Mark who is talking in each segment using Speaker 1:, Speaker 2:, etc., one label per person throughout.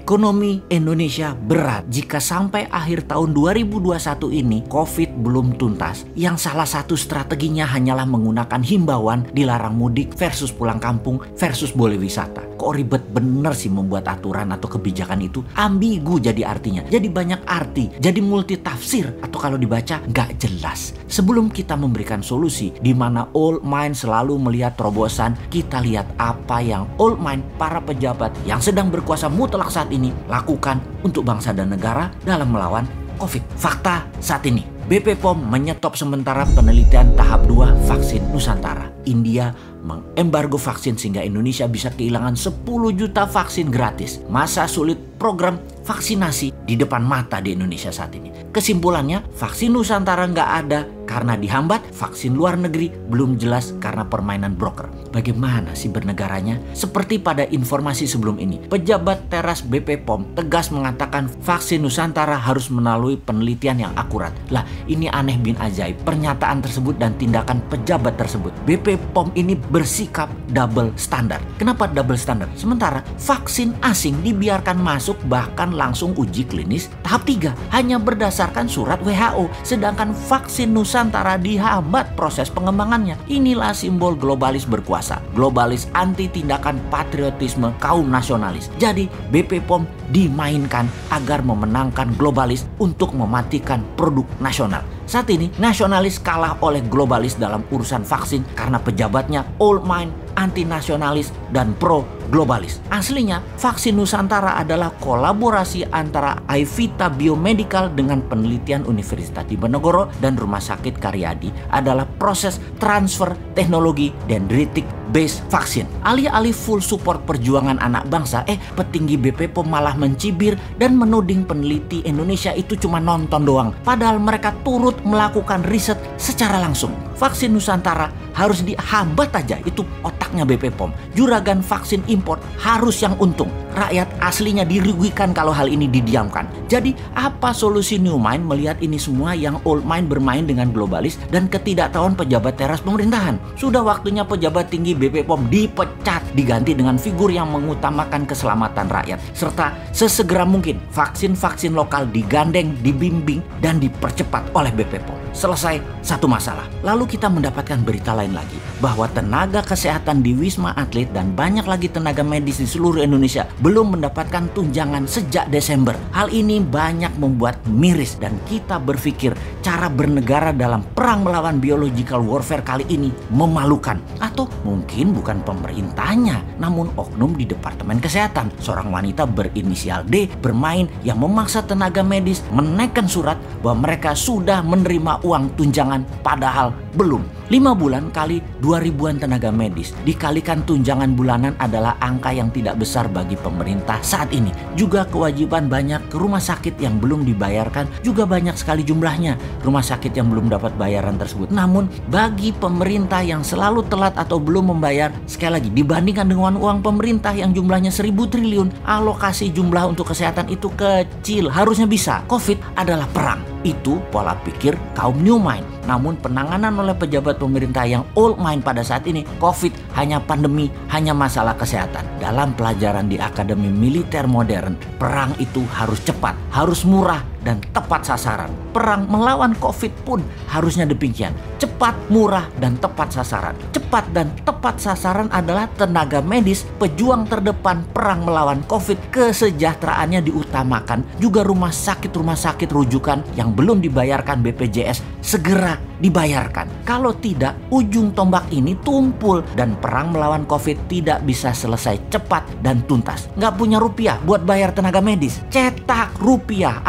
Speaker 1: Ekonomi Indonesia berat. Jika sampai akhir tahun 2021 ini COVID belum tuntas. Yang salah satu strateginya hanyalah menggunakan himbauan dilarang mudik versus pulang kampung versus boleh wisata. Kok ribet bener sih membuat aturan atau kebijakan itu? Ambigu jadi artinya. Jadi banyak arti. Jadi multi tafsir. Atau kalau dibaca nggak jelas. Sebelum kita memberikan solusi di mana old mind selalu melihat terobosan, kita lihat apa yang old mind para pejabat yang sedang berkuasa mutlak saat ini lakukan untuk bangsa dan negara dalam melawan COVID. Fakta saat ini, BP POM menyetop sementara penelitian tahap 2 vaksin Nusantara. India mengembargo vaksin sehingga Indonesia bisa kehilangan 10 juta vaksin gratis. Masa sulit program vaksinasi di depan mata di Indonesia saat ini. Kesimpulannya, vaksin Nusantara nggak ada karena dihambat, vaksin luar negeri belum jelas karena permainan broker. Bagaimana sih bernegaranya? Seperti pada informasi sebelum ini, pejabat teras BP POM tegas mengatakan vaksin Nusantara harus melalui penelitian yang akurat. Lah, ini aneh bin ajaib. Pernyataan tersebut dan tindakan pejabat tersebut. BP POM ini bersikap double standar. Kenapa double standar? Sementara vaksin asing dibiarkan masuk bahkan langsung uji klinis tahap 3 hanya berdasarkan surat WHO. Sedangkan vaksin Nusantara dihambat proses pengembangannya. Inilah simbol globalis berkuasa. Globalis anti tindakan patriotisme kaum nasionalis. Jadi BP POM dimainkan agar memenangkan globalis untuk mematikan produk nasional. Saat ini nasionalis kalah oleh globalis dalam urusan vaksin karena pejabatnya old mind, anti nasionalis dan pro globalis. Aslinya vaksin Nusantara adalah kolaborasi antara Aivita Biomedical dengan penelitian Universitas Diponegoro dan Rumah Sakit Karyadi adalah proses transfer teknologi dendritik base vaksin. Alih-alih full support perjuangan anak bangsa, eh petinggi BP POM malah mencibir dan menuding peneliti Indonesia itu cuma nonton doang. Padahal mereka turut melakukan riset secara langsung. Vaksin Nusantara harus dihambat aja, itu otaknya BP POM. Juragan vaksin impor harus yang untung. Rakyat aslinya dirugikan kalau hal ini didiamkan. Jadi apa solusi New Mind melihat ini semua yang old mind bermain dengan globalis dan ketidaktahuan pejabat teras pemerintahan? Sudah waktunya pejabat tinggi BP POM dipecat diganti dengan figur yang mengutamakan keselamatan rakyat serta sesegera mungkin vaksin-vaksin lokal digandeng, dibimbing dan dipercepat oleh BP POM. Selesai satu masalah. Lalu kita mendapatkan berita lain lagi bahwa tenaga kesehatan di Wisma Atlet dan banyak lagi tenaga medis di seluruh Indonesia belum mendapatkan tunjangan sejak Desember. Hal ini banyak membuat miris dan kita berpikir cara bernegara dalam perang melawan biological warfare kali ini memalukan. Atau mungkin bukan pemerintahnya, namun oknum di Departemen Kesehatan. Seorang wanita berinisial D bermain yang memaksa tenaga medis menekan surat bahwa mereka sudah menerima uang tunjangan padahal belum. 5 bulan kali 2 ribuan tenaga medis dikalikan tunjangan bulanan adalah angka yang tidak besar bagi pemerintah saat ini. Juga kewajiban banyak ke rumah sakit yang belum dibayarkan juga banyak sekali jumlahnya rumah sakit yang belum dapat bayaran tersebut. Namun bagi pemerintah yang selalu telat atau belum membayar, sekali lagi dibandingkan dengan uang pemerintah yang jumlahnya 1000 triliun, alokasi jumlah untuk kesehatan itu kecil, harusnya bisa. Covid adalah perang. Itu pola pikir kaum new mind. Namun penanganan oleh pejabat pemerintah yang old mind pada saat ini, COVID hanya pandemi, hanya masalah kesehatan. Dalam pelajaran di Akademi Militer Modern, perang itu harus cepat, harus murah, dan tepat sasaran. Perang melawan COVID pun harusnya demikian. Cepat, murah, dan tepat sasaran. Cepat dan tepat sasaran adalah tenaga medis, pejuang terdepan perang melawan COVID. Kesejahteraannya diutamakan. Juga rumah sakit-rumah sakit rujukan yang belum dibayarkan BPJS segera dibayarkan. Kalau tidak, ujung tombak ini tumpul dan perang melawan COVID tidak bisa selesai cepat dan tuntas. Nggak punya rupiah buat bayar tenaga medis. Cetak rupiah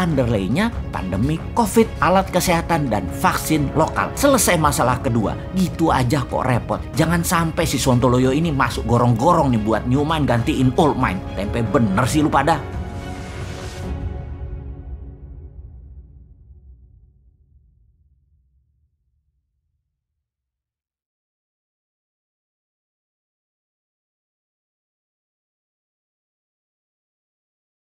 Speaker 1: underlay-nya pandemi COVID, alat kesehatan, dan vaksin lokal. Selesai masalah kedua. Gitu aja kok repot. Jangan sampai si Sontoloyo ini masuk gorong-gorong nih buat new mind gantiin old mind. Tempe bener sih lu pada.